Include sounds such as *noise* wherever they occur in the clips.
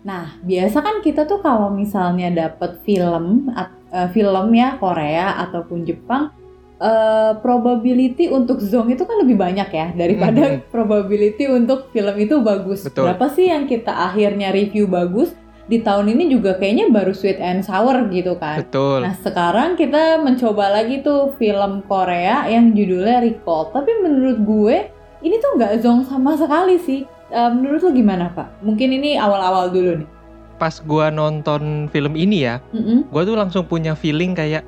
Nah, biasa kan kita tuh kalau misalnya dapet film, uh, film ya Korea ataupun Jepang, uh, probability untuk zong itu kan lebih banyak ya daripada mm -hmm. *laughs* probability untuk film itu bagus. Betul. Berapa sih yang kita akhirnya review bagus? Di tahun ini juga kayaknya baru Sweet and Sour gitu kan. Betul. Nah sekarang kita mencoba lagi tuh film Korea yang judulnya Recall. Tapi menurut gue ini tuh nggak zong sama sekali sih uh, menurut lo gimana Pak? Mungkin ini awal-awal dulu nih. Pas gua nonton film ini ya, mm -hmm. gua tuh langsung punya feeling kayak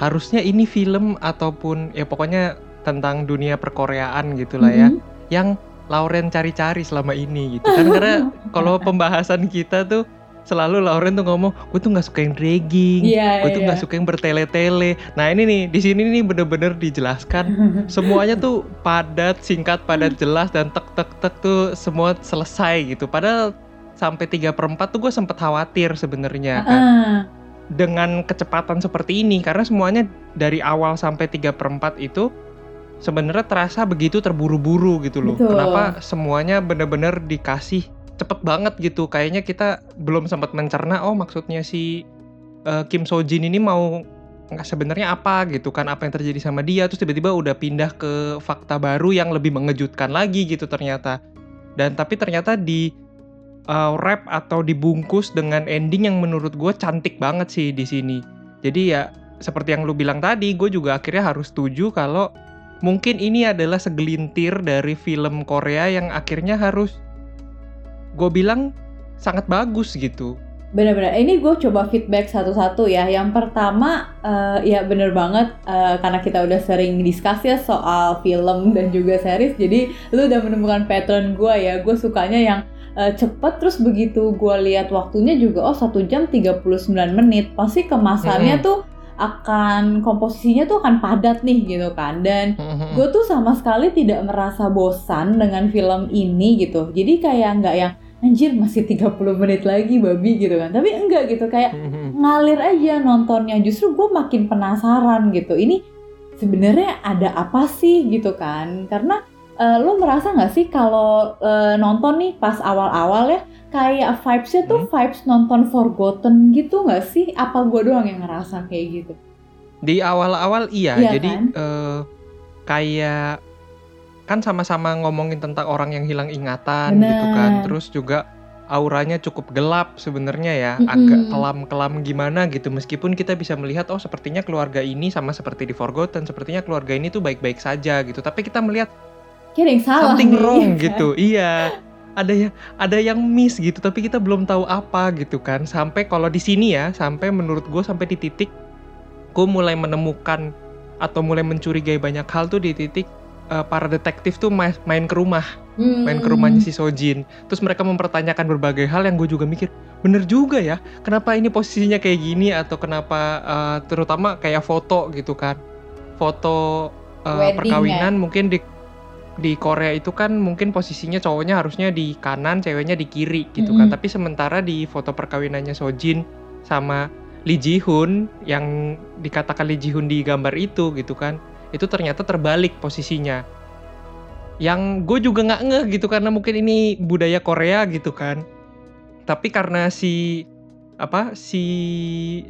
harusnya ini film ataupun ya pokoknya tentang dunia perkoreaan gitulah mm -hmm. ya, yang Lauren cari-cari selama ini gitu kan karena *laughs* kalau pembahasan kita tuh selalu Lauren tuh ngomong gue tuh nggak suka yang dragging yeah, gue tuh nggak yeah. suka yang bertele-tele nah ini nih di sini nih bener-bener dijelaskan semuanya tuh padat singkat padat jelas dan tek tek tek tuh semua selesai gitu padahal sampai tiga per 4 tuh gue sempet khawatir sebenarnya kan uh. dengan kecepatan seperti ini karena semuanya dari awal sampai tiga per 4 itu sebenarnya terasa begitu terburu-buru gitu loh Betul. kenapa semuanya bener-bener dikasih cepet banget gitu. Kayaknya kita belum sempat mencerna oh maksudnya si uh, Kim So Jin ini mau nggak sebenarnya apa gitu kan apa yang terjadi sama dia terus tiba-tiba udah pindah ke fakta baru yang lebih mengejutkan lagi gitu ternyata. Dan tapi ternyata di uh, rap atau dibungkus dengan ending yang menurut gue cantik banget sih di sini. Jadi ya seperti yang lu bilang tadi gue juga akhirnya harus setuju kalau mungkin ini adalah segelintir dari film Korea yang akhirnya harus gue bilang sangat bagus gitu. Bener-bener, ini gue coba feedback satu-satu ya. Yang pertama, uh, ya bener banget uh, karena kita udah sering discuss ya soal film dan juga series. Jadi lu udah menemukan pattern gue ya. Gue sukanya yang uh, cepet terus begitu gue lihat waktunya juga oh satu jam 39 menit. Pasti kemasannya hmm. tuh akan komposisinya tuh akan padat nih gitu kan dan gue tuh sama sekali tidak merasa bosan dengan film ini gitu jadi kayak nggak yang anjir masih 30 menit lagi babi gitu kan. Tapi enggak gitu. Kayak mm-hmm. ngalir aja nontonnya. Justru gue makin penasaran gitu. Ini sebenarnya ada apa sih gitu kan? Karena uh, lo merasa nggak sih kalau uh, nonton nih pas awal-awal ya kayak vibesnya tuh hmm? vibes nonton Forgotten gitu nggak sih? Apa gue doang yang ngerasa kayak gitu? Di awal-awal iya, iya jadi kan? uh, kayak kan sama-sama ngomongin tentang orang yang hilang ingatan Bener. gitu kan. Terus juga auranya cukup gelap sebenarnya ya, mm -hmm. agak kelam-kelam gimana gitu. Meskipun kita bisa melihat oh sepertinya keluarga ini sama seperti di Forgotten, sepertinya keluarga ini tuh baik-baik saja gitu. Tapi kita melihat Kira salah something nih, wrong kan? *laughs* gitu. Iya. Ada yang ada yang miss gitu, tapi kita belum tahu apa gitu kan. Sampai kalau di sini ya, sampai menurut gue sampai di titik gue mulai menemukan atau mulai mencurigai banyak hal tuh di titik uh, para detektif tuh main, main ke rumah, hmm. main ke rumahnya si Sojin. Terus mereka mempertanyakan berbagai hal yang gue juga mikir, bener juga ya, kenapa ini posisinya kayak gini atau kenapa uh, terutama kayak foto gitu kan, foto uh, perkawinan ya? mungkin di di Korea itu kan mungkin posisinya cowoknya harusnya di kanan, ceweknya di kiri gitu kan. -hmm. kan. Tapi sementara di foto perkawinannya Sojin sama Lee Ji Hoon yang dikatakan Lee Ji Hoon di gambar itu gitu kan itu ternyata terbalik posisinya. Yang gue juga nggak ngeh gitu karena mungkin ini budaya Korea gitu kan. Tapi karena si apa si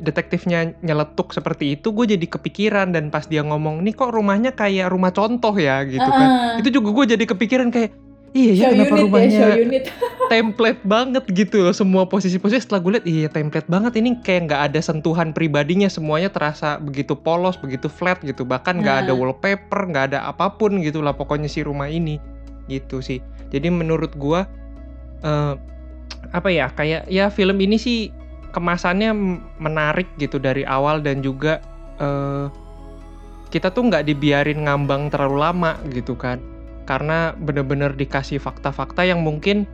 detektifnya nyeletuk seperti itu gue jadi kepikiran. Dan pas dia ngomong nih kok rumahnya kayak rumah contoh ya gitu kan. Uh. itu juga gue jadi kepikiran kayak Iya ya kenapa unit rumahnya ya, unit. *laughs* template banget gitu loh semua posisi-posisi. Setelah gue lihat iya template banget. Ini kayak nggak ada sentuhan pribadinya semuanya terasa begitu polos begitu flat gitu. Bahkan nggak nah. ada wallpaper nggak ada apa pun gitu lah pokoknya si rumah ini. Gitu sih. Jadi menurut gue uh, apa ya kayak ya film ini sih kemasannya menarik gitu dari awal dan juga uh, kita tuh nggak dibiarin ngambang terlalu lama gitu kan karena bener-bener dikasih fakta-fakta yang mungkin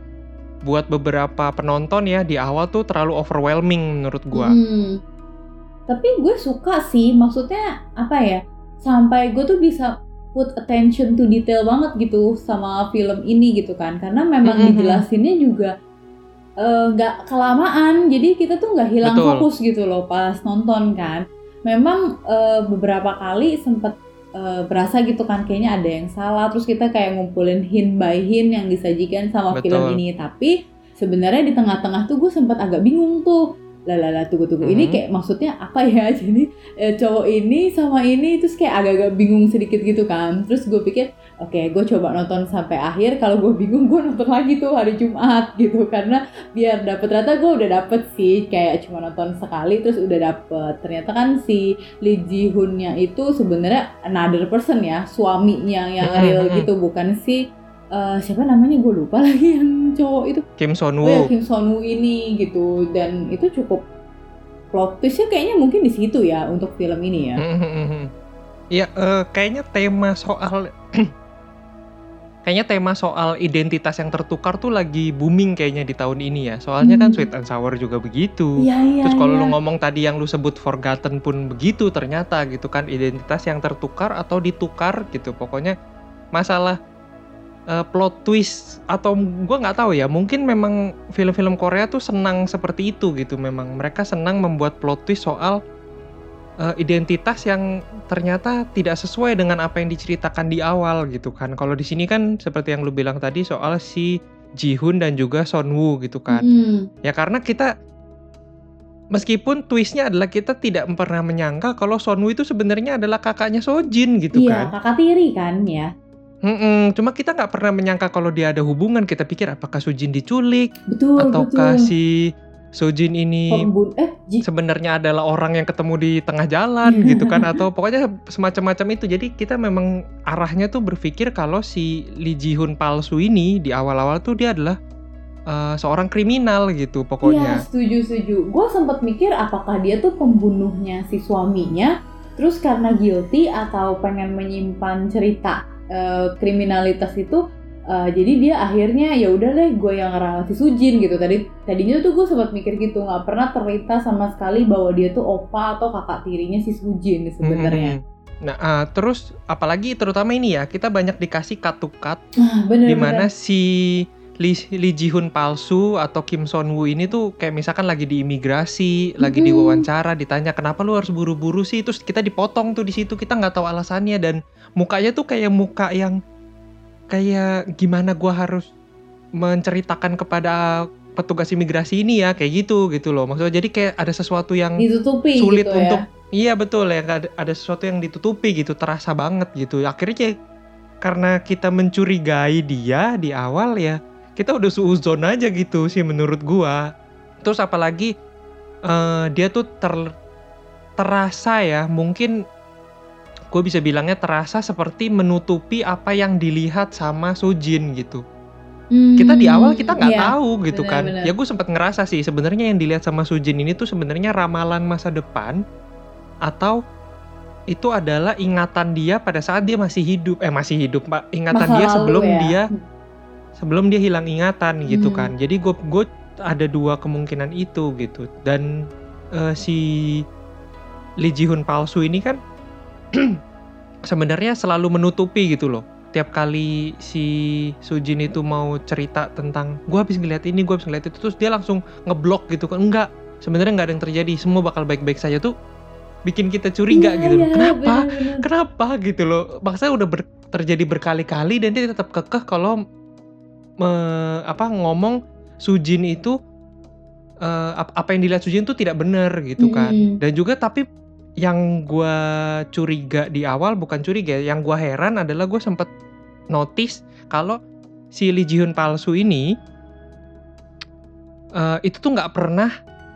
buat beberapa penonton ya di awal tuh terlalu overwhelming menurut gue. Hmm. Tapi gue suka sih, maksudnya apa ya? Sampai gue tuh bisa put attention to detail banget gitu sama film ini gitu kan, karena memang mm -hmm. dijelasinnya juga eh, nggak uh, kelamaan, jadi kita tuh nggak hilang Betul. fokus gitu loh pas nonton kan. Memang uh, beberapa kali sempet uh, berasa gitu kan kayaknya ada yang salah. Terus kita kayak ngumpulin hint by hint yang disajikan sama Betul. film ini. Tapi sebenarnya di tengah-tengah tuh gue sempat agak bingung tuh lah tunggu tunggu ini Mhm. kayak maksudnya apa ya? *laughs* Jadi eh, cowok ini sama ini terus kayak agak-agak bingung sedikit gitu kan. Terus gue pikir oke gue coba nonton sampai akhir. Kalau gue bingung gue nonton lagi tuh hari Jumat *laughs* gitu. Karena biar dapet ternyata gue udah dapet sih. Kayak cuma nonton sekali terus udah dapet. Ternyata kan si Lee Ji Hoon-nya itu sebenarnya another person ya. Suaminya yang real mhm. gitu bukan si eh, siapa namanya gue lupa *laughs* lagi yang cowok itu Kim Son oh ya Woo. Kim Son Woo ini gitu dan itu cukup plot twistnya kayaknya mungkin di situ ya untuk film ini ya Mhm. Iya, eh, kayaknya tema soal *clears throat* kayaknya tema soal identitas yang tertukar tuh lagi booming kayaknya di tahun ini ya. Soalnya kan Hmm. Sweet and Sour juga begitu. iya iya Terus kalau iya. lu ngomong tadi yang lu sebut forgotten pun begitu ternyata gitu kan identitas yang tertukar atau ditukar gitu. Pokoknya masalah eh, plot twist atau gua nggak tahu ya. Mungkin memang film-film Korea tuh senang seperti itu gitu. Memang mereka senang membuat plot twist soal eh, identitas yang ternyata tidak sesuai dengan apa yang diceritakan di awal gitu kan. Kalau di sini kan seperti yang lu bilang tadi soal si Ji-hoon dan juga Son Woo gitu kan. Mm, Ya karena kita meskipun twistnya adalah kita tidak pernah menyangka kalau Son Woo itu sebenarnya adalah kakaknya Sojin gitu iya kan. kakak tiri kan ya Mm-mm, cuma kita nggak pernah menyangka kalau dia ada hubungan. Kita pikir apakah Sojin diculik betul ataukah betul si Sojin ini pembun eh sebenarnya adalah orang yang ketemu di tengah jalan *laughs* gitu kan atau pokoknya semacam-macam itu. Jadi kita memang arahnya tuh berpikir kalau si Lee Ji Hoon palsu ini di awal-awal tuh dia adalah eh, seorang kriminal gitu Iya pokoknya. setuju setuju. Gue sempat mikir apakah dia tuh pembunuhnya si suaminya, terus karena guilty atau pengen menyimpan cerita eh, kriminalitas itu, eh, jadi dia akhirnya ya udah deh gue yang ngerawat si Sujin gitu. Tadi tadinya tuh gue sempat mikir gitu, nggak pernah terlintas sama sekali bahwa dia tuh opa atau kakak tirinya si Sujin sebenarnya. Mm-mm. Nah, ah, terus apalagi terutama ini ya, kita banyak dikasih cut to cut Ah, bener di mana bener. si Lee, Lee Ji Hoon palsu atau Kim Son Woo ini tuh kayak misalkan lagi di imigrasi, lagi Mm-mm. diwawancara, ditanya kenapa lu harus buru-buru sih, terus kita dipotong tuh di situ kita nggak tahu alasannya dan mukanya tuh kayak muka yang kayak gimana gua harus menceritakan kepada petugas imigrasi ini ya kayak gitu gitu loh maksudnya jadi kayak ada sesuatu yang Ditutupi sulit gitu untuk ya. iya betul ya ada, ada sesuatu yang ditutupi gitu terasa banget gitu akhirnya kayak karena kita mencurigai dia di awal ya kita udah suuzon aja gitu sih menurut gua terus apalagi eh, dia tuh ter terasa ya mungkin gue bisa bilangnya terasa seperti menutupi apa yang dilihat sama Sojin gitu kita di awal kita nggak Iya. tahu gitu kan benar-benar. ya gue sempat ngerasa sih sebenarnya yang dilihat sama Sujin ini tuh sebenarnya ramalan masa depan atau itu adalah ingatan dia pada saat dia masih hidup eh masih hidup pak ingatan Masa dia sebelum ya. dia sebelum dia hilang ingatan gitu Hmm. kan. Jadi gue gue ada dua kemungkinan itu gitu. Dan eh, si Lee Ji Hoon palsu ini kan *clears throat* sebenarnya selalu menutupi gitu loh. Tiap kali si Sujin itu mau cerita tentang gue habis ngeliat ini gue habis ngeliat itu terus dia langsung ngeblok gitu kan. Enggak sebenarnya nggak ada yang terjadi. Semua bakal baik-baik saja tuh bikin kita curiga Iya, gitu loh. iya, kenapa? benar-benar. kenapa gitu loh? Maksudnya udah ber- terjadi berkali-kali dan dia tetap kekeh kalau me- apa ngomong Sujin itu ap- apa yang dilihat Sujin itu tidak benar gitu kan Mm-mm. dan juga tapi yang gua curiga di awal bukan curiga yang gua heran adalah gue sempet notice kalau si Lee Ji palsu ini eh, itu tuh nggak pernah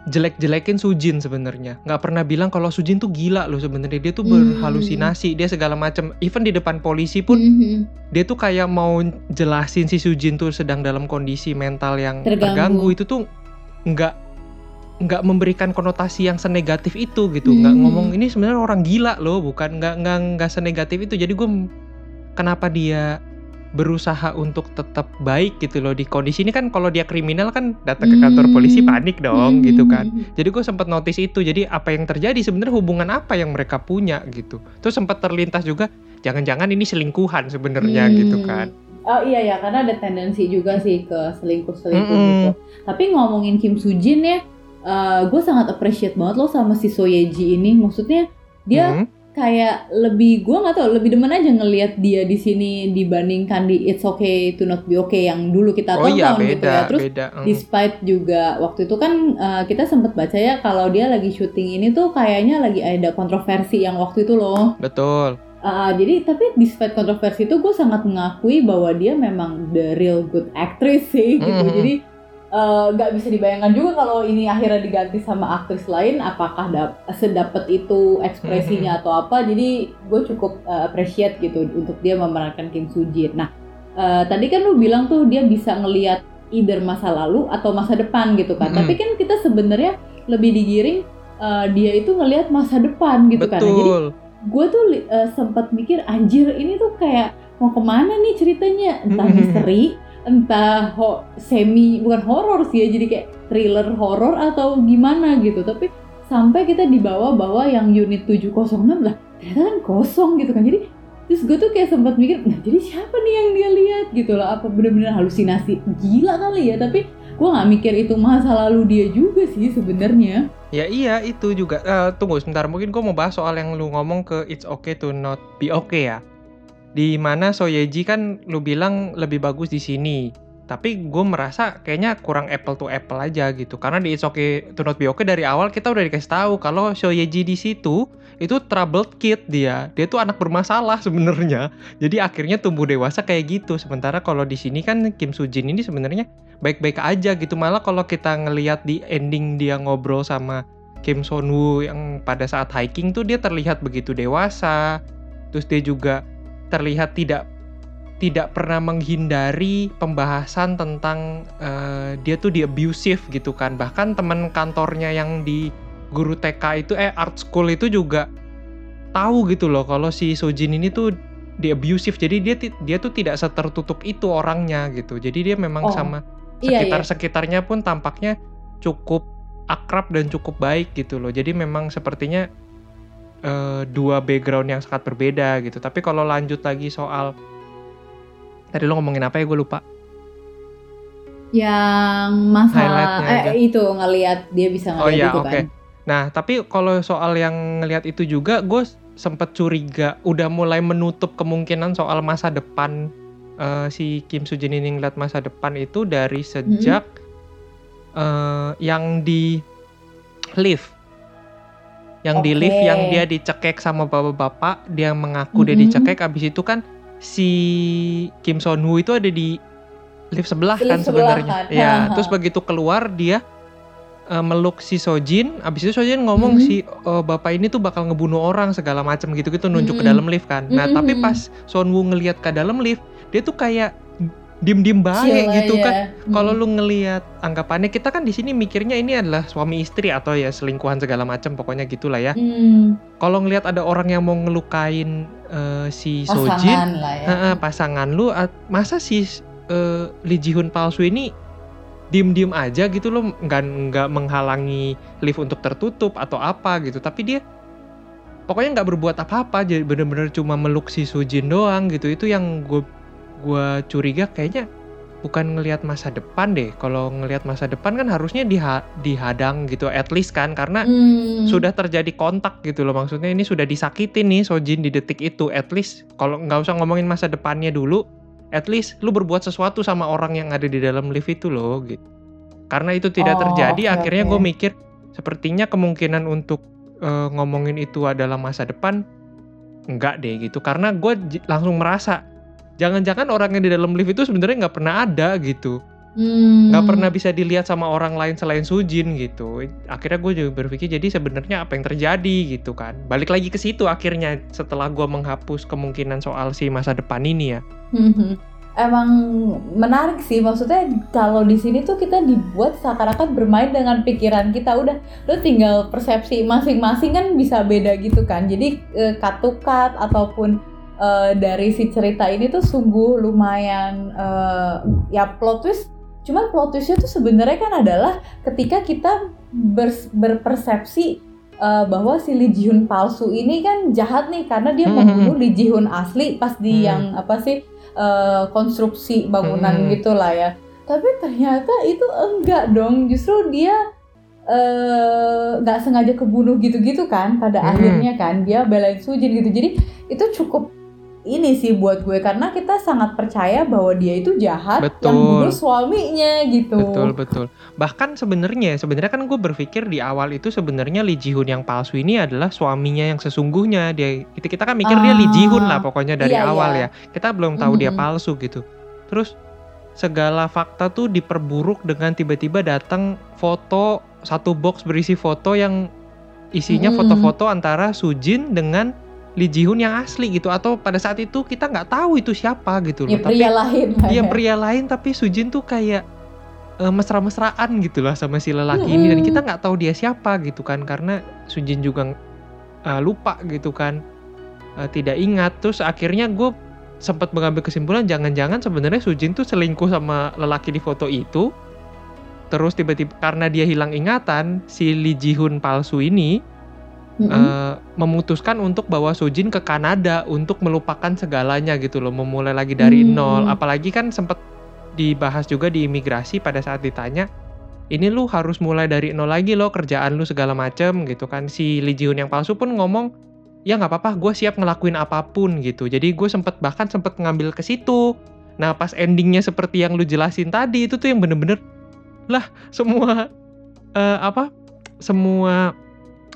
jelek-jelekin Sujin sebenarnya. Nggak pernah bilang kalau Sujin tuh gila loh sebenarnya. Dia tuh berhalusinasi dia segala macam even di depan polisi pun Mhm. dia tuh kayak mau jelasin si Sujin tuh sedang dalam kondisi mental yang Terganggu. terganggu, itu tuh nggak nggak memberikan konotasi yang senegatif itu gitu. Nggak Hmm. ngomong ini sebenarnya orang gila loh. Bukan nggak nggak nggak senegatif itu. Jadi gue kenapa dia berusaha untuk tetap baik gitu loh di kondisi ini kan kalau dia kriminal kan datang ke kantor Hmm. polisi panik dong gitu kan Mhm. jadi gue sempat notice itu. Jadi apa yang terjadi sebenarnya hubungan apa yang mereka punya gitu. Terus sempat terlintas juga jangan-jangan ini selingkuhan sebenarnya Hmm. gitu kan. Oh iya ya, karena ada tendensi juga sih ke selingkuh-selingkuh Mm-mm. gitu. Tapi ngomongin Kim Sujin ya, gue sangat appreciate banget loh sama si So Ye Ji ini. Maksudnya dia Hmm, kayak lebih gue nggak tahu lebih demen aja ngelihat dia di sini dibandingkan di It's Okay to Not Be Okay yang dulu kita Oh tonton iya gitu beda, ya terus beda. Mm. despite juga waktu itu kan uh, kita sempat baca ya kalau dia lagi syuting ini tuh kayaknya lagi ada kontroversi yang waktu itu loh Betul. Uh, jadi tapi despite kontroversi itu gue sangat mengakui bahwa dia memang the real good actress sih gitu Mhm. jadi uh, nggak bisa dibayangkan juga kalau ini akhirnya diganti sama aktris lain apakah dap sedapat itu ekspresinya atau apa jadi gue cukup uh, appreciate gitu untuk dia memerankan Kim Soo Jin nah uh, tadi kan lu bilang tuh dia bisa ngelihat either masa lalu atau masa depan gitu kan Mhm. tapi kan kita sebenarnya lebih digiring uh, dia itu ngelihat masa depan gitu kan Nah, jadi Betul. gue tuh eh, sempat mikir anjir ini tuh kayak mau ke mana nih ceritanya entah Mhm. misteri entah ho semi bukan horor sih ya jadi kayak thriller horor atau gimana gitu. Tapi sampai kita dibawa bahwa yang unit 706 lah ternyata kan kosong gitu kan. Jadi terus gue tuh kayak sempat mikir nah jadi siapa nih yang dia lihat? Gitu loh. Apa bener-bener halusinasi? Gila kali ya tapi gue nggak mikir itu masa lalu dia juga sih sebenarnya. Ya iya itu juga. Eh, tunggu sebentar, mungkin gue mau bahas soal yang lu ngomong ke It's Okay to Not Be Okay ya. Di mana Soyeji kan lu bilang lebih bagus di sini. Tapi gue merasa kayaknya kurang apple to apple aja gitu. Karena di It's Okay to Not Be Okay dari awal kita udah dikasih tahu kalau Soyeji di situ itu troubled kid dia. Dia tuh anak bermasalah sebenarnya. Jadi akhirnya tumbuh dewasa kayak gitu. Sementara kalau di sini kan Kim Soo Jin ini sebenarnya baik-baik aja gitu. Malah kalau kita ngelihat di ending dia ngobrol sama Kim Son Woo yang pada saat hiking tuh dia terlihat begitu dewasa. Terus dia juga terlihat tidak tidak pernah menghindari pembahasan tentang eh, dia tuh di abusive gitu kan. Bahkan teman kantornya yang di guru TK itu eh art school itu juga tahu gitu loh kalau si Sojin ini tuh di abusive. Jadi dia dia tuh tidak setertutup itu orangnya gitu. Jadi dia memang Oh, sama iya, iya. sekitar-sekitarnya pun tampaknya cukup akrab dan cukup baik gitu loh. Jadi memang sepertinya eh, dua background yang sangat berbeda gitu. Tapi kalau lanjut lagi soal tadi lo ngomongin apa ya gue lupa. yang masalah eh aja. itu ngelihat dia bisa Oh ngelihat iya, itu oke. kan Nah, tapi kalau soal yang ngelihat itu juga gue sempet curiga udah mulai menutup kemungkinan soal masa depan eh, si Kim Soo Jin ini ngeliat masa depan itu dari sejak eh, yang di lift. Yang di lift yang dia dicekek sama bapak-bapak, dia mengaku dia Mhm. dicekek abis itu kan si Kim Son Woo itu ada di lift sebelah Di kan lift sebelah sebenarnya. kan, Ya, ha, ha. terus begitu keluar dia eh, meluk si Sojin, abis itu Sojin ngomong Mhm. si eh, bapak ini tuh bakal ngebunuh orang segala macam gitu-gitu nunjuk ke Mhm. dalam lift kan. Nah, tapi Mhm. pas Son Woo ngelihat ke dalam lift, dia tuh kayak dim-dim baik Chill gitu aja. kan. Hmm. Kalau lu ngelihat anggapannya kita kan di sini mikirnya ini adalah suami istri atau ya selingkuhan segala macam pokoknya gitulah ya. Hmm, Kalau ngelihat ada orang yang mau ngelukain eh, si Sojin, pasangan ya Heeh, pasangan lu at- masa si eh, Lee Ji Hoon palsu ini diem-diem aja gitu loh nggak nggak menghalangi lift untuk tertutup atau apa gitu tapi dia pokoknya nggak berbuat apa-apa jadi bener-bener cuma meluk si Sujin doang gitu itu yang gue gua curiga kayaknya bukan ngelihat masa depan deh. Kalau ngelihat masa depan kan harusnya diha- dihadang gitu at least kan. Karena Hmm. sudah terjadi kontak gitu loh. Maksudnya ini sudah disakitin nih Sojin di detik itu. At least kalau nggak usah ngomongin masa depannya dulu at least lu berbuat sesuatu sama orang yang ada di dalam lift itu loh gitu. Karena itu tidak Oh, terjadi oke, akhirnya oke. gue mikir sepertinya kemungkinan untuk eh, ngomongin itu adalah masa depan enggak deh gitu. Karena gue langsung merasa jangan-jangan orang yang di dalam lift itu sebenarnya nggak pernah ada gitu Hmm. nggak pernah bisa dilihat sama orang lain selain Sujin gitu. Akhirnya gue juga berpikir jadi sebenarnya apa yang terjadi gitu kan. Balik lagi ke situ akhirnya setelah gue menghapus kemungkinan soal si masa depan ini ya. Mhm. Emang menarik sih maksudnya kalau di sini tuh kita dibuat seakan-akan bermain dengan pikiran kita udah lu tinggal persepsi masing-masing kan bisa beda gitu kan jadi eh, cut ataupun eh, dari si cerita ini tuh sungguh lumayan eh, ya plot twist cuman plot twistnya tuh sebenarnya kan adalah ketika kita bers- berpersepsi eh, bahwa si Lee Ji Hoon palsu ini kan jahat nih karena dia Hmm. membunuh Lee Ji Hoon asli pas di Hmm. yang apa sih eh, konstruksi bangunan Hmm. gitulah ya. Tapi ternyata itu enggak dong, justru dia eh, nggak sengaja kebunuh gitu-gitu kan pada Hmm. akhirnya kan dia belain Sujin gitu jadi itu cukup ini sih buat gue karena kita sangat percaya bahwa dia itu jahat Betul. yang bunuh suaminya gitu Betul betul. Bahkan sebenarnya sebenarnya kan gue berpikir di awal itu sebenarnya Lee Ji-hoon yang palsu ini adalah suaminya yang sesungguhnya. Dia kita kita kan mikir dia Lee Ji-hoon lah Ah, pokoknya dari iya, awal iya. ya. Kita belum tahu dia Mhm. palsu gitu. Terus segala fakta tuh diperburuk dengan tiba-tiba datang foto satu box berisi foto yang isinya foto-foto antara Sujin dengan Lee Ji-hoon yang asli gitu atau pada saat itu kita nggak tahu itu siapa gitu ya loh. pria lain lah Iya ya. pria lain tapi Sujin tuh kayak eh, mesra-mesraan gitu lah sama si lelaki ini. Dan kita nggak tahu dia siapa gitu kan karena Sujin juga eh, lupa gitu kan. Eh, tidak ingat. Terus akhirnya gue sempat mengambil kesimpulan jangan-jangan sebenarnya Sujin tuh selingkuh sama lelaki di foto itu. Terus tiba-tiba karena dia hilang ingatan si Lee Ji-hoon palsu ini Eh, memutuskan untuk bawa Sujin ke Kanada untuk melupakan segalanya gitu loh, memulai lagi dari Hmm. nol. Apalagi kan sempat dibahas juga di imigrasi pada saat ditanya, ini lu harus mulai dari nol lagi loh kerjaan lu segala macem gitu kan. Si Lee Ji-hoon yang palsu pun ngomong, ya nggak apa-apa, gue siap ngelakuin apa pun gitu. Jadi gue sempet bahkan sempet ngambil ke situ. Nah pas endingnya seperti yang lu jelasin tadi itu tuh yang bener-bener lah semua eh, apa semua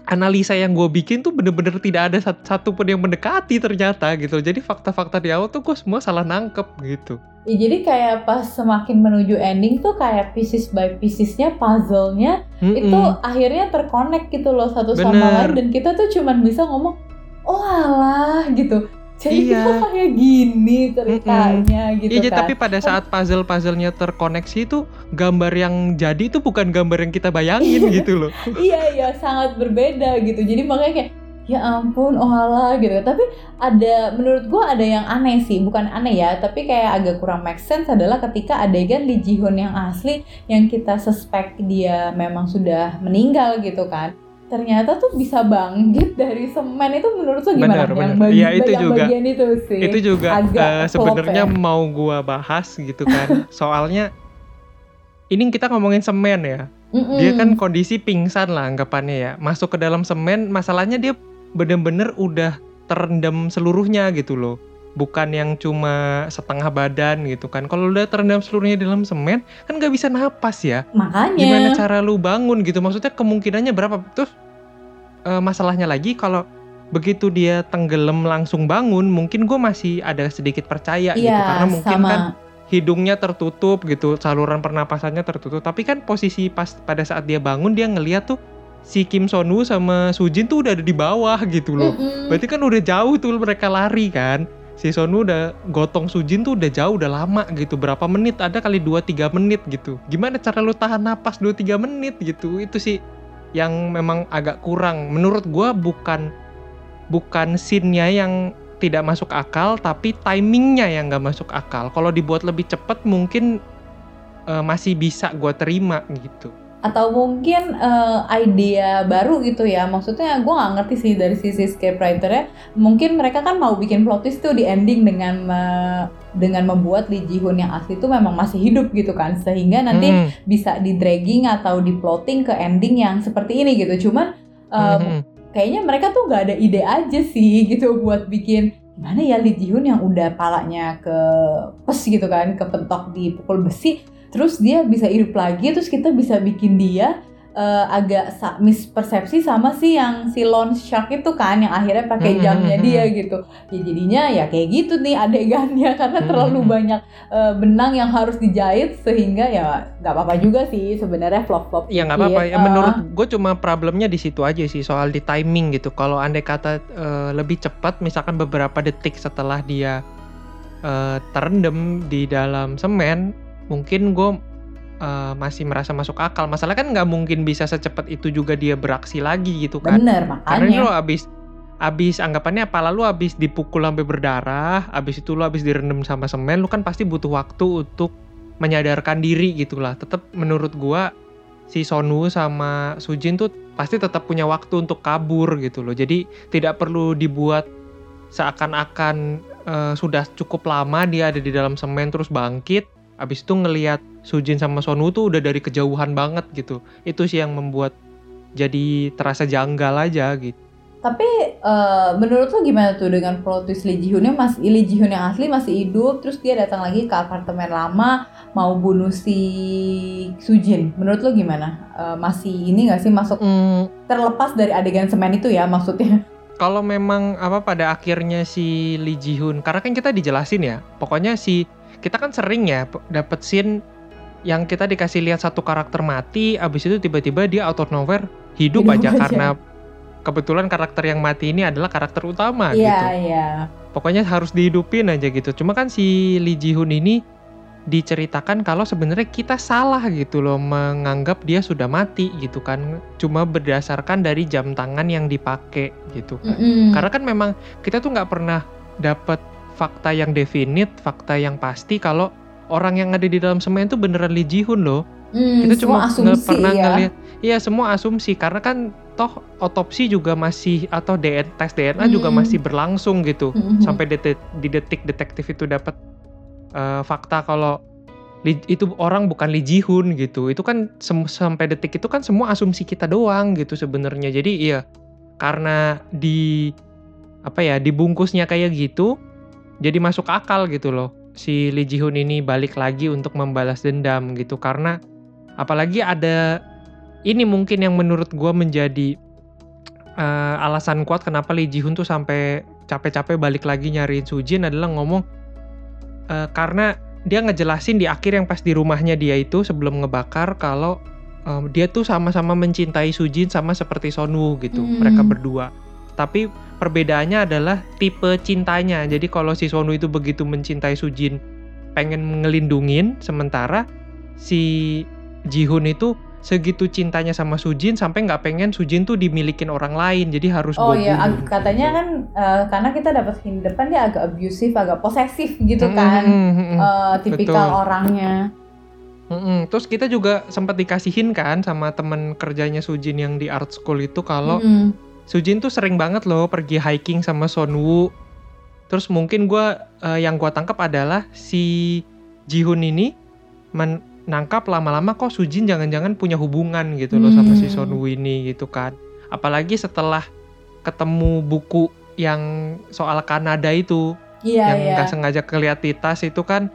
analisa yang gue bikin tuh bener-bener tidak ada sat- satu pun yang mendekati ternyata gitu. Jadi fakta-fakta di awal tuh gue semua salah nangkep gitu. Ya, jadi kayak pas semakin menuju ending tuh kayak pieces by piecesnya puzzle-nya itu Mm-mm. akhirnya terkonek gitu loh satu sama Bener. lain dan kita tuh cuman bisa ngomong oh alah gitu. Jadi Iya. *laughs* kayak gini ceritanya gitu Iya, kan. tapi pada saat puzzle-puzzlenya terkoneksi itu gambar yang jadi itu bukan gambar yang kita bayangin Iya. gitu loh. *laughs* iya iya sangat berbeda gitu jadi makanya kayak ya ampun oh alah gitu tapi ada menurut gua ada yang aneh sih bukan aneh ya tapi kayak agak kurang make sense adalah ketika adegan Lee Ji Hoon yang asli yang kita suspek dia memang sudah meninggal gitu kan ternyata tuh bisa bangkit dari semen itu menurut lo gimana Benar, yang bagi- Iya, itu yang juga. bagian itu sih itu juga agak flop sebenarnya ya. mau gua bahas gitu kan. *laughs* Soalnya ini kita ngomongin semen ya. Mm-mm. Dia kan kondisi pingsan lah anggapannya ya. Masuk ke dalam semen, masalahnya dia bener-bener udah terendam seluruhnya gitu loh. Bukan yang cuma setengah badan gitu kan. Kalau udah terendam seluruhnya di dalam semen, kan nggak bisa napas ya. makanya Gimana cara lu bangun gitu? Maksudnya kemungkinannya berapa? Terus eh, masalahnya lagi kalau begitu dia tenggelam langsung bangun, mungkin gue masih ada sedikit percaya gitu. iya Karena mungkin sama kan hidungnya tertutup gitu, saluran pernapasannya tertutup. Tapi kan posisi pas pada saat dia bangun dia ngeliat tuh si Kim Son Woo sama Sujin tuh udah ada di bawah gitu loh. Mm-mm. Berarti kan udah jauh tuh mereka lari kan. Si Son Woo udah gotong Sujin tuh udah jauh, udah lama gitu. Berapa menit? Ada kali 2-3 menit gitu. Gimana cara lu tahan napas 2-3 menit gitu? Itu sih yang memang agak kurang. Menurut gua bukan bukan scene-nya yang tidak masuk akal, tapi timingnya yang nggak masuk akal. Kalau dibuat lebih cepat mungkin eh, masih bisa gua terima gitu. Atau mungkin eh, idea baru gitu ya. Maksudnya gue nggak ngerti sih dari sisi scriptwriternya. Mungkin mereka kan mau bikin plot twist tuh di ending dengan me- dengan membuat Lee Ji Hoon yang asli itu memang masih hidup gitu kan. Sehingga nanti Hmm, bisa di dragging atau di plotting ke ending yang seperti ini gitu. Cuman eh, hmm, kayaknya mereka tuh nggak ada ide aja sih *laughs* gitu buat bikin gimana ya Lee Ji Hoon yang udah palanya ke pes gitu kan kepentok di pukul besi terus dia bisa hidup lagi terus kita bisa bikin dia eh, agak sa- mispersepsi sama si yang si Lone Shark itu kan yang akhirnya pakai Hmm, jamnya hmm, dia hmm. gitu ya jadinya ya kayak gitu nih adegannya *laughs* karena terlalu banyak eh, benang yang harus dijahit sehingga ya nggak apa-apa juga sih sebenarnya flop-flop Ya nggak apa-apa. Ya, dikit. menurut gue cuma problemnya di situ aja sih soal di timing gitu. Kalau andai kata eh, lebih cepat, misalkan beberapa detik setelah dia eh, terendam di dalam semen, mungkin gue eh, masih merasa masuk akal. Masalah kan nggak mungkin bisa secepat itu juga dia beraksi lagi gitu kan. bener Karena makanya lo abis abis anggapannya apa lalu abis dipukul sampai berdarah, abis itu lo abis direndam sama semen, lo kan pasti butuh waktu untuk menyadarkan diri gitulah. Tetap menurut gua si Sonu sama Sujin tuh pasti tetap punya waktu untuk kabur gitu loh. Jadi tidak perlu dibuat seakan-akan eh, sudah cukup lama dia ada di dalam semen terus bangkit. Abis itu ngelihat Sujin sama Sonwoo tuh udah dari kejauhan banget gitu itu sih yang membuat jadi terasa janggal aja gitu Tapi eh, menurut lo gimana tuh dengan plot twist Lee Ji Hoon-nya masih Lee Ji Hoon yang asli masih hidup terus dia datang lagi ke apartemen lama mau bunuh si Sujin. Menurut lo gimana? Eh, masih ini gak sih masuk Hmm, terlepas dari adegan semen itu ya maksudnya? kalau memang apa pada akhirnya si Lee Ji Hoon karena kan kita dijelasin ya pokoknya si kita kan sering ya dapet scene yang kita dikasih lihat satu karakter mati abis itu tiba-tiba dia out of nowhere hidup, Hidup aja, aja. karena kebetulan karakter yang mati ini adalah karakter utama Iya gitu iya. pokoknya harus dihidupin aja gitu cuma kan si Lee Ji Hoon ini diceritakan kalau sebenarnya kita salah gitu loh menganggap dia sudah mati gitu kan cuma berdasarkan dari jam tangan yang dipakai gitu kan Mm-mm. karena kan memang kita tuh nggak pernah dapat fakta yang definit fakta yang pasti kalau orang yang ada di dalam semen itu beneran Lee Ji Hoon loh Hmm, kita cuma nge- asumsi pernah ya. ngeliat iya semua asumsi karena kan toh otopsi juga masih atau DNA tes DNA juga Mm-mm. masih berlangsung gitu Mm-mm. sampai detik, di detik detektif itu dapat eh, fakta kalau itu orang bukan Lee Ji Hoon gitu itu kan sampai detik itu kan semua asumsi kita doang gitu sebenarnya jadi iya karena di apa ya dibungkusnya kayak gitu jadi masuk akal gitu loh. Si Lee Ji Hoon ini balik lagi untuk membalas dendam gitu. Karena apalagi ada ini mungkin yang menurut gua menjadi eh, alasan kuat kenapa Lee Ji Hoon tuh sampai capek-capek balik lagi nyariin Sujin adalah ngomong eh, karena dia ngejelasin di akhir yang pas di rumahnya dia itu sebelum ngebakar kalau em, dia tuh sama-sama mencintai Sujin sama seperti Sonwoo gitu Hmm. mereka berdua tapi perbedaannya adalah tipe cintanya jadi kalau si Sonwoo itu begitu mencintai Sujin pengen ngelindungin sementara si Jihun itu segitu cintanya sama Sujin sampai nggak pengen Sujin tuh dimilikin orang lain jadi harus Oh iya, bunuh katanya gitu. kan eh, karena kita dapat depan dia agak abusive, agak posesif gitu Mm, kan, mm, mm, mm. Eh, tipikal Betul. orangnya. Mm-mm. Terus kita juga sempat dikasihin kan sama temen kerjanya Sujin yang di art school itu kalau Mm-mm. Sujin tuh sering banget loh pergi hiking sama Sonwoo. Terus mungkin gua eh, yang gua tangkap adalah si Jihun ini menangkap lama-lama kok Sujin jangan-jangan punya hubungan gitu loh sama si Hmm. Sonwoo ini gitu kan. Apalagi setelah ketemu buku yang soal Kanada itu Iya yang iya. nggak sengaja keliat di tas itu kan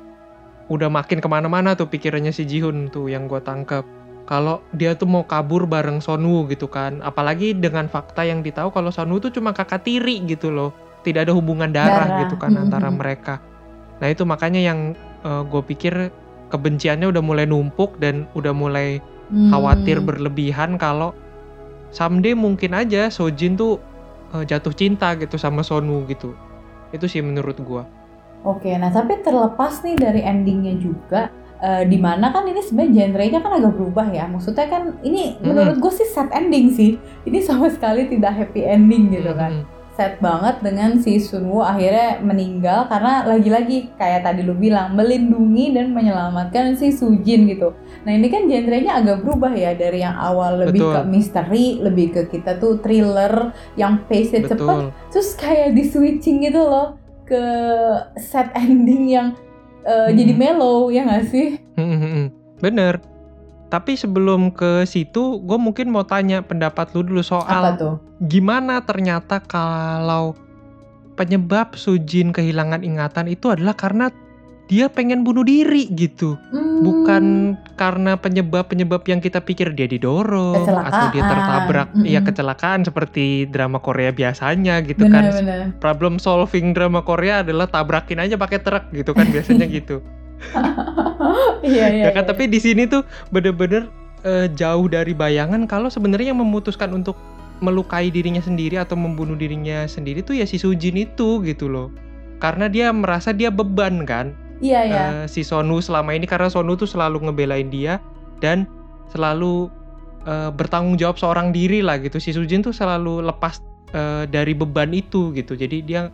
udah makin ke mana-mana tuh pikirannya si Jihun tuh yang gue tangkep kalau dia tuh mau kabur bareng Sonwoo gitu kan. Apalagi dengan fakta yang ditahu kalau Sonwoo tuh cuma kakak tiri gitu loh. Tidak ada hubungan darah, Darah. gitu kan antara mereka. Nah itu makanya yang gue pikir kebenciannya udah mulai numpuk dan udah mulai Hmm. khawatir berlebihan kalau someday mungkin aja Sojin tuh eh, jatuh cinta gitu sama Sonwoo gitu. Itu sih menurut gua. Oke, nah tapi terlepas nih dari endingnya juga, eh, di mana kan ini sebenarnya genre-nya kan agak berubah ya. Maksudnya kan ini Mm-mm. menurut gue sih sad ending sih. Ini sama sekali tidak happy ending gitu kan. Mhm. Sad banget dengan si Sunwoo akhirnya meninggal karena lagi-lagi kayak tadi lu bilang melindungi dan menyelamatkan si Sujin gitu. Nah ini kan genrenya agak berubah ya dari yang awal lebih Betul. ke misteri, lebih ke kita tuh thriller yang pace-nya cepet terus kayak di switching gitu loh ke set *laughs* ending yang uh, Hmm. jadi mellow ya nggak sih? Mhm. bener tapi sebelum ke situ gue mungkin mau tanya pendapat lu dulu Apa soal tuh? gimana ternyata kalau penyebab Sujin kehilangan ingatan itu adalah karena dia pengen bunuh diri gitu Hmm, bukan karena penyebab-penyebab yang kita pikir dia didorong atau dia tertabrak Mm-mm. ya kecelakaan seperti drama Korea biasanya gitu kan bener-bener. problem solving drama Korea adalah tabrakin aja pakai truk gitu kan biasanya *laughs* gitu Iya iya. ya kan iya. tapi di sini tuh bener-bener eh, jauh dari bayangan kalau sebenarnya yang memutuskan untuk melukai dirinya sendiri atau membunuh dirinya sendiri tuh ya si Sujin itu gitu loh karena dia merasa dia beban kan Iya iya. eh, si Sonu selama ini karena Sonu tuh selalu ngebelain dia dan selalu eh, bertanggung jawab seorang diri lah gitu. Si Sujin tuh selalu lepas eh, dari beban itu gitu. Jadi dia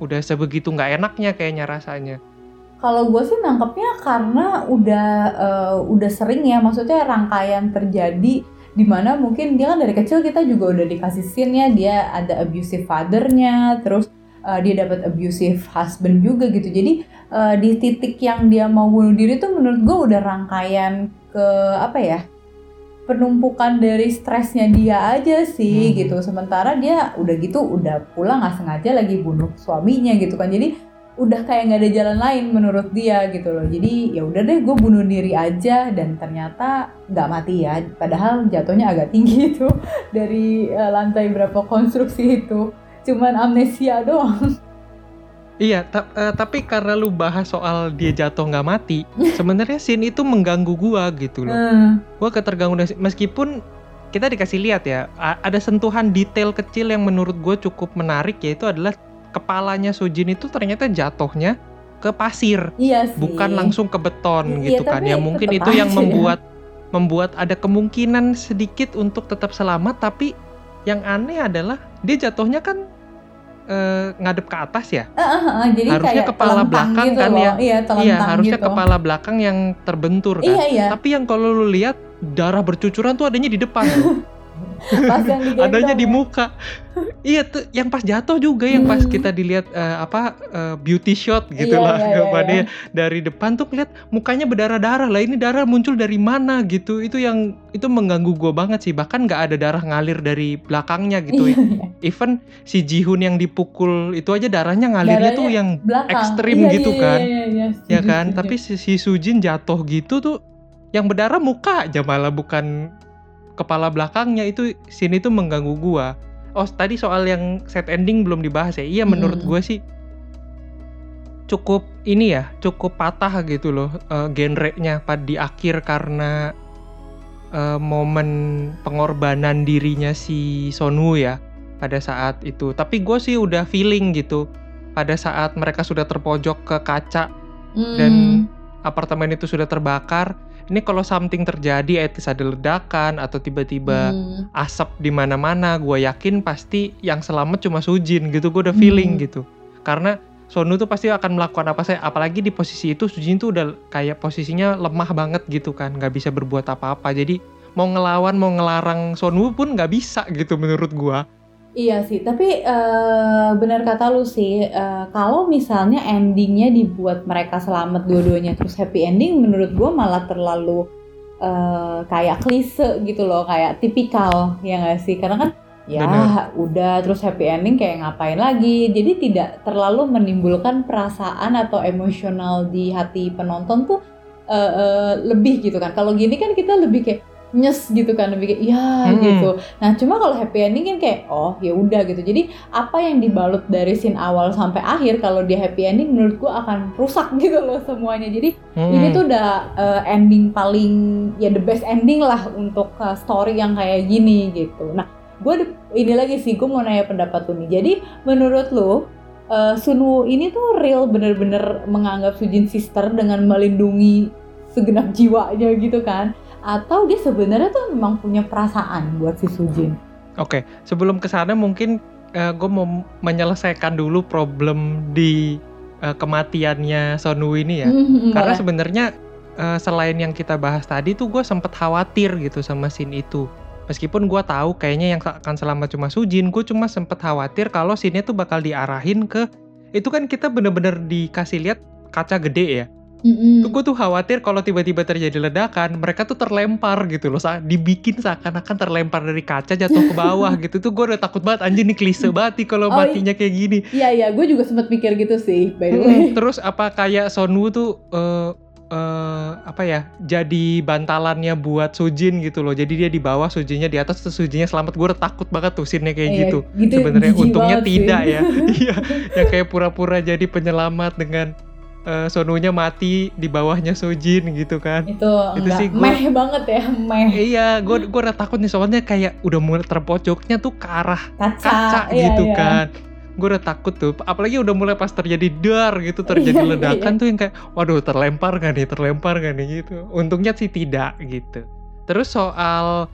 udah sebegitu nggak enaknya kayaknya rasanya. Kalau gue sih nangkepnya karena udah eh, udah sering ya, maksudnya rangkaian terjadi di mana mungkin dia kan dari kecil kita juga udah dikasih scene-nya. Dia ada abusive father-nya, terus uh, dia dapat abusive husband juga gitu. Jadi uh, di titik yang dia mau bunuh diri tuh menurut gue udah rangkaian ke apa ya penumpukan dari stresnya dia aja sih hmm. gitu. Sementara dia udah gitu udah pulang nggak sengaja lagi bunuh suaminya gitu kan. Jadi udah kayak nggak ada jalan lain menurut dia gitu loh. Jadi ya udah deh gue bunuh diri aja. Dan ternyata nggak mati ya. Padahal jatuhnya agak tinggi *laughs* itu dari uh, lantai berapa konstruksi itu cuman amnesia doang Iya, ta uh, tapi karena lu bahas soal dia jatuh nggak mati, *laughs* sebenarnya scene itu mengganggu gua gitu loh. Uh. Gua keterganggu meskipun kita dikasih lihat ya, ada sentuhan detail kecil yang menurut gue cukup menarik yaitu adalah kepalanya Sujin itu ternyata jatuhnya ke pasir, iya sih. bukan langsung ke beton iya, gitu kan. Ya mungkin itu yang membuat membuat ada kemungkinan sedikit untuk tetap selamat, tapi yang aneh adalah dia jatuhnya kan uh, ngadep ke atas ya. Uh, uh, uh, jadi harusnya kayak kepala belakang gitu kan loh. ya. Iya, iya harusnya gitu. kepala belakang yang terbentur kan. Iya, iya. Tapi yang kalau lu lihat darah bercucuran tuh adanya di depan. *laughs* pas yang adanya di muka iya tuh yang pas jatuh juga yang pas hmm. kita dilihat uh, apa uh, beauty shot gitu iya, lah iya, iya, iya. dari depan tuh lihat mukanya berdarah-darah lah ini darah muncul dari mana gitu itu yang itu mengganggu gue banget sih bahkan nggak ada darah ngalir dari belakangnya gitu iya, iya. even si Jihun yang dipukul itu aja darahnya ngalirnya darahnya tuh yang belakang. ekstrim iya, gitu iya, kan iya, iya, iya. ya kan tapi si, si Sujin jatuh gitu tuh yang berdarah muka aja malah bukan kepala belakangnya itu sini tuh mengganggu gua. Oh tadi soal yang set ending belum dibahas ya. Iya menurut hmm. gua sih cukup ini ya cukup patah gitu loh uh, genrenya pada di akhir karena uh, momen pengorbanan dirinya si Sonwoo ya pada saat itu. Tapi gue sih udah feeling gitu pada saat mereka sudah terpojok ke kaca hmm. dan apartemen itu sudah terbakar ini kalau something terjadi etis ada ledakan atau tiba-tiba hmm. asap di mana-mana gue yakin pasti yang selamat cuma Sujin gitu. Gue udah feeling hmm. gitu. Karena Sonu tuh pasti akan melakukan apa saya apalagi di posisi itu Sujin tuh udah kayak posisinya lemah banget gitu kan. Nggak bisa berbuat apa-apa. Jadi mau ngelawan mau ngelarang Sonu pun nggak bisa gitu menurut gue Iya sih, tapi uh, benar kata lu sih, uh, kalau misalnya endingnya dibuat mereka selamat dua-duanya terus happy ending, menurut gue malah terlalu uh, kayak klise gitu loh, kayak tipikal ya nggak sih? Karena kan ya Bener. udah terus happy ending kayak ngapain lagi, jadi tidak terlalu menimbulkan perasaan atau emosional di hati penonton tuh uh, uh, lebih gitu kan. Kalau gini kan kita lebih kayak nyes gitu kan lebih kayak ya hmm. gitu. Nah cuma kalau happy ending kan kayak oh ya udah gitu. Jadi apa yang dibalut dari scene awal sampai akhir kalau dia happy ending menurut gua akan rusak *laughs* gitu loh semuanya. Jadi hmm. ini tuh udah uh, ending paling ya the best ending lah untuk uh, story yang kayak gini gitu. Nah gue ini lagi sih gue mau nanya pendapat lu nih. Jadi menurut lu uh, Sunwoo ini tuh real bener-bener menganggap Sujin sister dengan melindungi segenap jiwanya gitu kan atau dia sebenarnya tuh memang punya perasaan buat si Sujin. Oke, okay. sebelum ke sana mungkin uh, eh, gue mau menyelesaikan dulu problem di uh, kematiannya Sonwoo ini ya. Mm-hmm, Karena sebenarnya uh, selain yang kita bahas tadi tuh gue sempet khawatir gitu sama scene itu. Meskipun gue tahu kayaknya yang akan selamat cuma Sujin, gue cuma sempet khawatir kalau scene-nya tuh bakal diarahin ke itu kan kita bener-bener dikasih lihat kaca gede ya Mm-hmm. Tuh gue tuh khawatir kalau tiba-tiba terjadi ledakan, mereka tuh terlempar gitu loh, saat dibikin seakan-akan terlempar dari kaca jatuh ke bawah *laughs* gitu. Tuh gue udah takut banget, anjir nih klise banget kalau oh, matinya kayak gini. Iya iya, gue juga sempat pikir gitu sih, by the way. Terus apa kayak Sonwoo tuh uh, uh, apa ya jadi bantalannya buat Sujin gitu loh jadi dia di bawah Sujinnya di atas terus Sujinnya selamat gue udah takut banget tuh scene kayak iya, gitu, gitu sebenarnya untungnya tidak ya *laughs* iya yang kayak pura-pura jadi penyelamat dengan uh, Sonunya mati di bawahnya Sojin gitu kan. Itu, itu sih gua, meh banget ya, meh. Iya, gue gue udah takut nih soalnya kayak udah mulai terpojoknya tuh ke arah kaca, kaca iya, gitu iya. kan. Gue udah takut tuh, apalagi udah mulai pas terjadi dar gitu, terjadi iya, ledakan iya. tuh yang kayak, waduh terlempar gak nih, terlempar gak nih gitu. Untungnya sih tidak gitu. Terus soal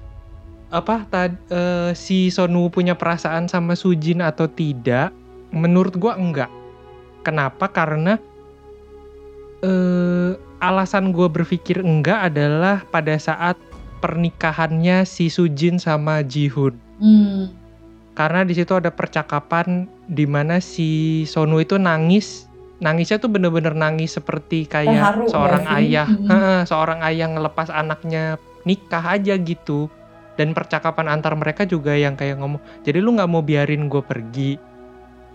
apa tadi uh, si Sonu punya perasaan sama Sujin atau tidak? Menurut gue enggak. Kenapa? Karena uh, alasan gue berpikir enggak adalah pada saat pernikahannya si Sujin sama Jihun. Hmm. karena di situ ada percakapan di mana si Sonu itu nangis nangisnya tuh bener-bener nangis seperti kayak Terharu nggak seorang sih? ayah. Heeh, seorang ayah ngelepas anaknya nikah aja gitu dan percakapan antar mereka juga yang kayak ngomong jadi lu nggak mau biarin gue pergi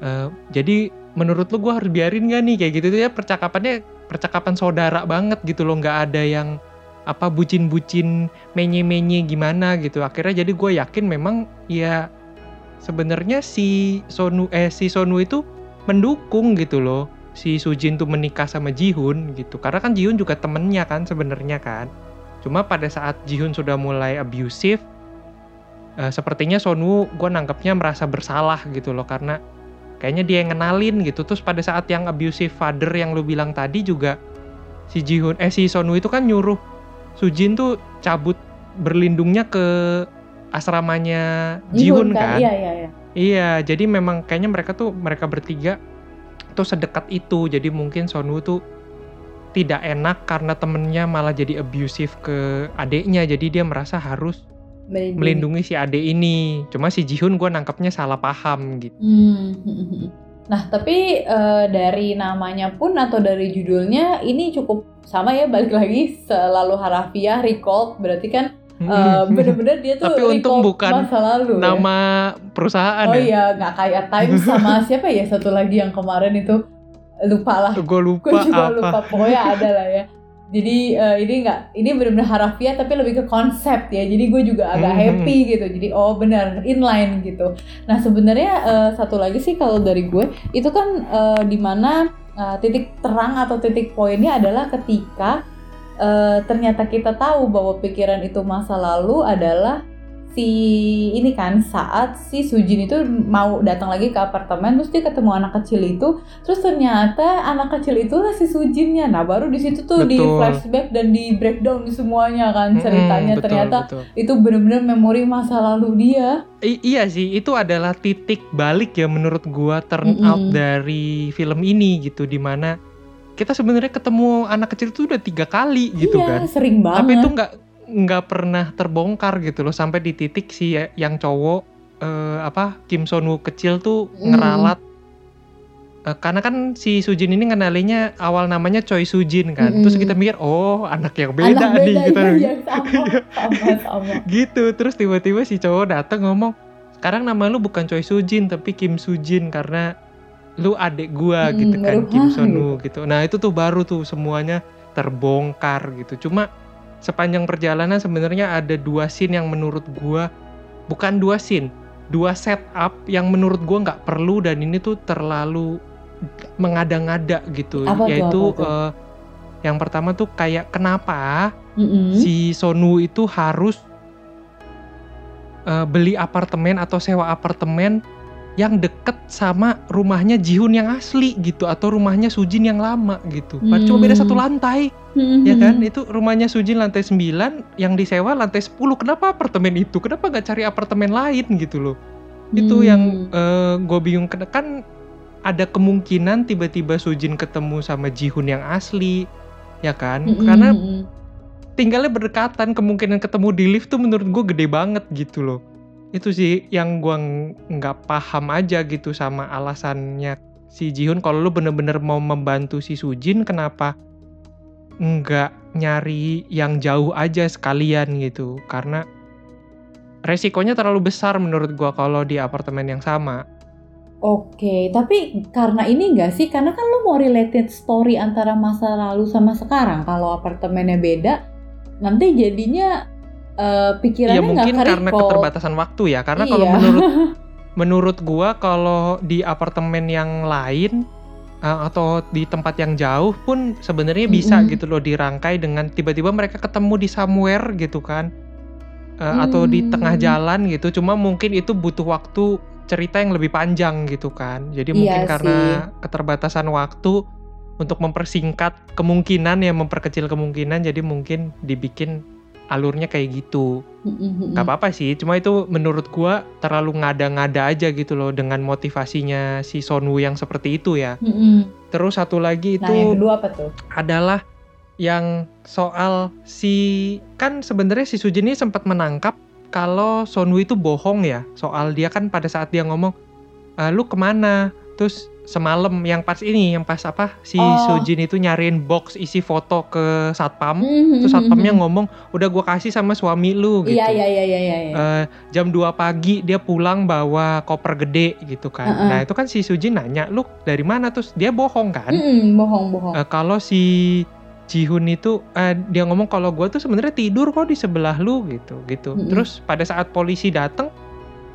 Eh, jadi menurut lu gue harus biarin gak nih kayak gitu tuh ya percakapannya percakapan saudara banget gitu loh nggak ada yang apa bucin-bucin menye-menye gimana gitu. Akhirnya jadi gue yakin memang ya sebenarnya si Sonu eh si Sonu itu mendukung gitu loh. Si Sujin tuh menikah sama Jihun gitu. Karena kan Jihun juga temennya kan sebenarnya kan. Cuma pada saat Jihun sudah mulai abusive eh, sepertinya Sonu gue nangkepnya merasa bersalah gitu loh. Karena kayaknya dia yang ngenalin gitu terus pada saat yang abusive father yang lu bilang tadi juga si Jihun eh si Sonu itu kan nyuruh Sujin tuh cabut berlindungnya ke asramanya Jihun kan Iya, iya, iya. Iya, jadi memang kayaknya mereka tuh mereka bertiga tuh sedekat itu. Jadi mungkin Sonwoo tuh tidak enak karena temennya malah jadi abusive ke adeknya. Jadi dia merasa harus Melindungi. melindungi si adek ini. Cuma si Jihun gue nangkepnya salah paham gitu. Hmm. Nah, tapi eh, dari namanya pun atau dari judulnya ini cukup sama ya balik lagi selalu harafiah recall berarti kan eh, bener-bener dia *laughs* tuh Tapi untung bukan masa lalu ya. Nama perusahaan Oh ya. iya, nggak kayak Times *laughs* sama siapa ya satu lagi yang kemarin itu lupa lah. Gue lupa Gue juga apa. lupa pokoknya ada lah ya. *laughs* Jadi eh, ini nggak, ini benar-benar harafiah tapi lebih ke konsep ya. Jadi gue juga agak Hmm. happy gitu. Jadi oh benar inline gitu. Nah sebenarnya eh, satu lagi sih kalau dari gue itu kan eh, di mana eh, titik terang atau titik poinnya adalah ketika eh, ternyata kita tahu bahwa pikiran itu masa lalu adalah si ini kan saat si Sujin itu mau datang lagi ke apartemen terus dia ketemu anak kecil itu terus ternyata anak kecil itulah si Sujinnya nah baru di situ tuh di Betul. flashback dan di breakdown semuanya kan ceritanya betul, ternyata betul. itu benar-benar memori masa lalu dia I- iya sih, itu adalah titik balik ya menurut gua turn Mm-mm. out dari film ini gitu, di mana kita sebenarnya ketemu anak kecil itu udah tiga kali gitu iya kan, sering banget tapi itu nggak nggak pernah terbongkar gitu loh sampai di titik si yang cowok eh, apa Kim Son Woo kecil tuh Mm. ngeralat. Eh, karena kan si Sujin ini ngenalinya awal namanya Choi Sujin kan, Mm-mm. terus kita mikir oh anak yang beda anak nih beda gitu. iya, iya, sama *laughs* sama sama. Gitu terus tiba-tiba si cowok datang ngomong sekarang nama lu bukan Choi Sujin tapi Kim Sujin karena lu adik gua Hmm, gitu kan Kim? Sonu gitu. Nah itu tuh baru tuh semuanya terbongkar gitu. Cuma sepanjang perjalanan sebenarnya ada dua scene yang menurut gua bukan dua scene dua setup yang menurut gua nggak perlu dan ini tuh terlalu mengada-ngada gitu Apa yaitu apa eh, yang pertama tuh kayak kenapa Mm-mm. si Sonu itu harus eh, beli apartemen atau sewa apartemen yang deket sama rumahnya Jihun yang asli gitu atau rumahnya Sujin yang lama gitu. Padahal Cuma beda Hmm. satu lantai, Mm-mm. ya kan? Itu rumahnya Sujin lantai 9, yang disewa lantai 10. Kenapa apartemen itu? Kenapa nggak cari apartemen lain gitu loh? Itu Hmm. yang gue bingung kan ada kemungkinan tiba-tiba Sujin ketemu sama Jihun yang asli, ya kan? Mm-mm, Karena mm-mm. tinggalnya berdekatan kemungkinan ketemu di lift tuh menurut gue gede banget gitu loh itu sih yang gue nggak paham aja gitu sama alasannya si Jihun kalau lu bener-bener mau membantu si Sujin kenapa nggak nyari yang jauh aja sekalian gitu karena resikonya terlalu besar menurut gua kalau di apartemen yang sama Oke, tapi karena ini enggak sih? Karena kan lu mau related story antara masa lalu sama sekarang. Kalau apartemennya beda, nanti jadinya eh, pikirannya ya mungkin karena keterbatasan waktu ya karena kalau Iya. menurut *laughs* menurut gua kalau di apartemen yang lain uh, atau di tempat yang jauh pun sebenarnya bisa Mm-mm. gitu loh dirangkai dengan tiba-tiba mereka ketemu di somewhere gitu kan Uh, atau di Hmm. tengah jalan gitu cuma mungkin itu butuh waktu cerita yang lebih panjang gitu kan jadi Iya mungkin sih. karena keterbatasan waktu untuk mempersingkat kemungkinan ya memperkecil kemungkinan jadi mungkin dibikin alurnya kayak gitu. Gak apa-apa sih, cuma itu menurut gua terlalu ngada-ngada aja gitu loh dengan motivasinya si Sonwoo yang seperti itu ya. Terus satu lagi Nah, yang itu kedua apa tuh? adalah yang soal si kan sebenarnya si Sujin ini sempat menangkap kalau Sonwoo itu bohong ya. Soal dia kan pada saat dia ngomong e, lu ke mana? Terus semalam yang pas ini yang pas apa si Oh. Sojin itu nyariin box isi foto ke satpam Mhm, terus satpamnya mhm. ngomong udah gua kasih sama suami lu gitu Iya iya iya iya iya. iya. Eh, jam 2 pagi dia pulang bawa koper gede gitu kan Heeh. nah itu kan si Sujin nanya lu dari mana terus dia bohong kan Mm-mm, bohong bohong. Eh, kalau si Jihun itu eh, dia ngomong kalau gua tuh sebenarnya tidur kok di sebelah lu gitu gitu Mm-mm. terus pada saat polisi datang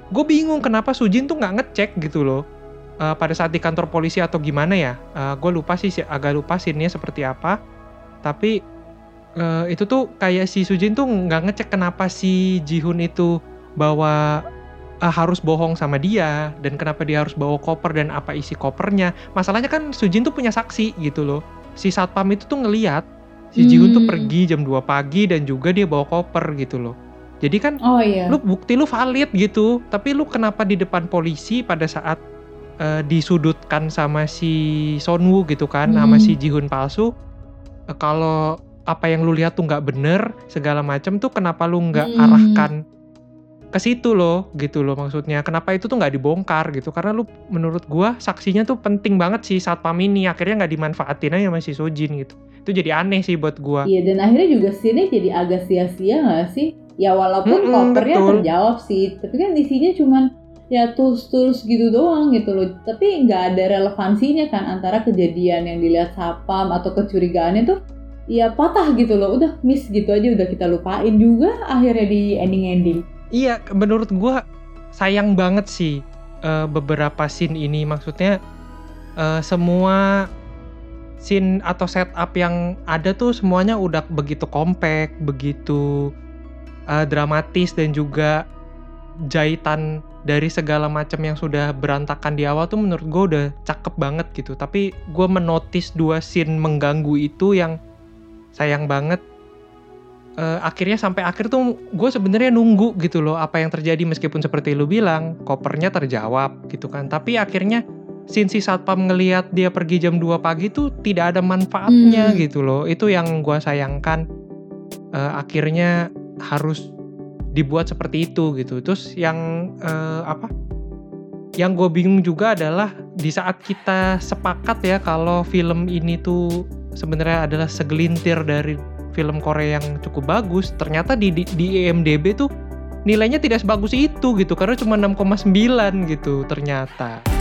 gue bingung kenapa Sujin tuh nggak ngecek gitu loh Eh, pada saat di kantor polisi atau gimana ya gue lupa sih si- agak lupa scene-nya seperti apa. Tapi eh, itu tuh kayak si Sujin tuh nggak ngecek kenapa si Jihun itu bawa eh, harus bohong sama dia dan kenapa dia harus bawa koper dan apa isi kopernya. Masalahnya kan Sujin tuh punya saksi gitu loh. Si satpam itu tuh ngeliat si Jihun tuh Hmm. pergi jam 2 pagi dan juga dia bawa koper gitu loh. Jadi kan Oh iya. lu bukti lu valid gitu. Tapi lu kenapa di depan polisi pada saat eh, disudutkan sama si Sonwoo gitu kan sama Hmm. si Jihun palsu Eh, kalau apa yang lu lihat tuh nggak bener segala macam tuh kenapa lu nggak Hmm. arahkan ke situ loh gitu loh maksudnya kenapa itu tuh nggak dibongkar gitu karena lu menurut gua saksinya tuh penting banget si satpam ini akhirnya nggak dimanfaatin aja sama si Sojin gitu itu jadi aneh sih buat gua Iya dan akhirnya juga sini jadi agak sia-sia nggak sih? Ya walaupun Mm-mm, kopernya betul. terjawab sih, tapi kan isinya cuman ya tools-tools gitu doang gitu loh. Tapi nggak ada relevansinya kan antara kejadian yang dilihat sapam atau kecurigaannya tuh ya patah gitu loh. Udah miss gitu aja udah kita lupain juga akhirnya di ending-ending. Iya, menurut gua sayang banget sih eh, beberapa scene ini. Maksudnya eh, semua scene atau setup yang ada tuh semuanya udah begitu kompak, begitu eh, dramatis dan juga jahitan dari segala macam yang sudah berantakan di awal tuh menurut gue udah cakep banget gitu. Tapi gue menotis dua scene mengganggu itu yang sayang banget. Eh, akhirnya sampai akhir tuh gue sebenarnya nunggu gitu loh apa yang terjadi. Meskipun seperti lu bilang kopernya terjawab gitu kan. Tapi akhirnya scene si satpam ngelihat dia pergi jam 2 pagi tuh tidak ada manfaatnya Hmm. gitu loh. Itu yang gue sayangkan. Eh, akhirnya harus dibuat seperti itu gitu. Terus yang eh, apa? Yang gue bingung juga adalah di saat kita sepakat ya kalau film ini tuh sebenarnya adalah segelintir dari film Korea yang cukup bagus ternyata di di, di IMDb tuh nilainya tidak sebagus itu gitu. Karena cuma 6,9 gitu ternyata